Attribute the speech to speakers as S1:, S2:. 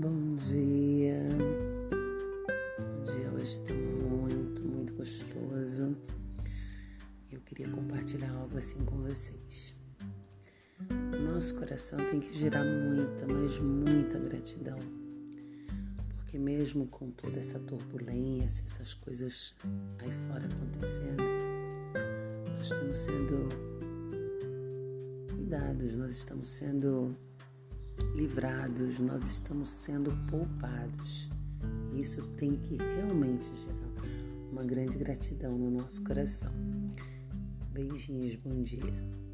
S1: Bom dia. O dia hoje está muito, muito gostoso. Eu queria compartilhar algo assim com vocês. Nosso coração tem que gerar muita, mas muita gratidão. Porque mesmo com toda essa turbulência, essas coisas aí fora acontecendo, nós estamos sendo cuidados, nós estamos sendo livrados, nós estamos sendo poupados. E isso tem que realmente gerar uma grande gratidão no nosso coração. Beijinhos, bom dia.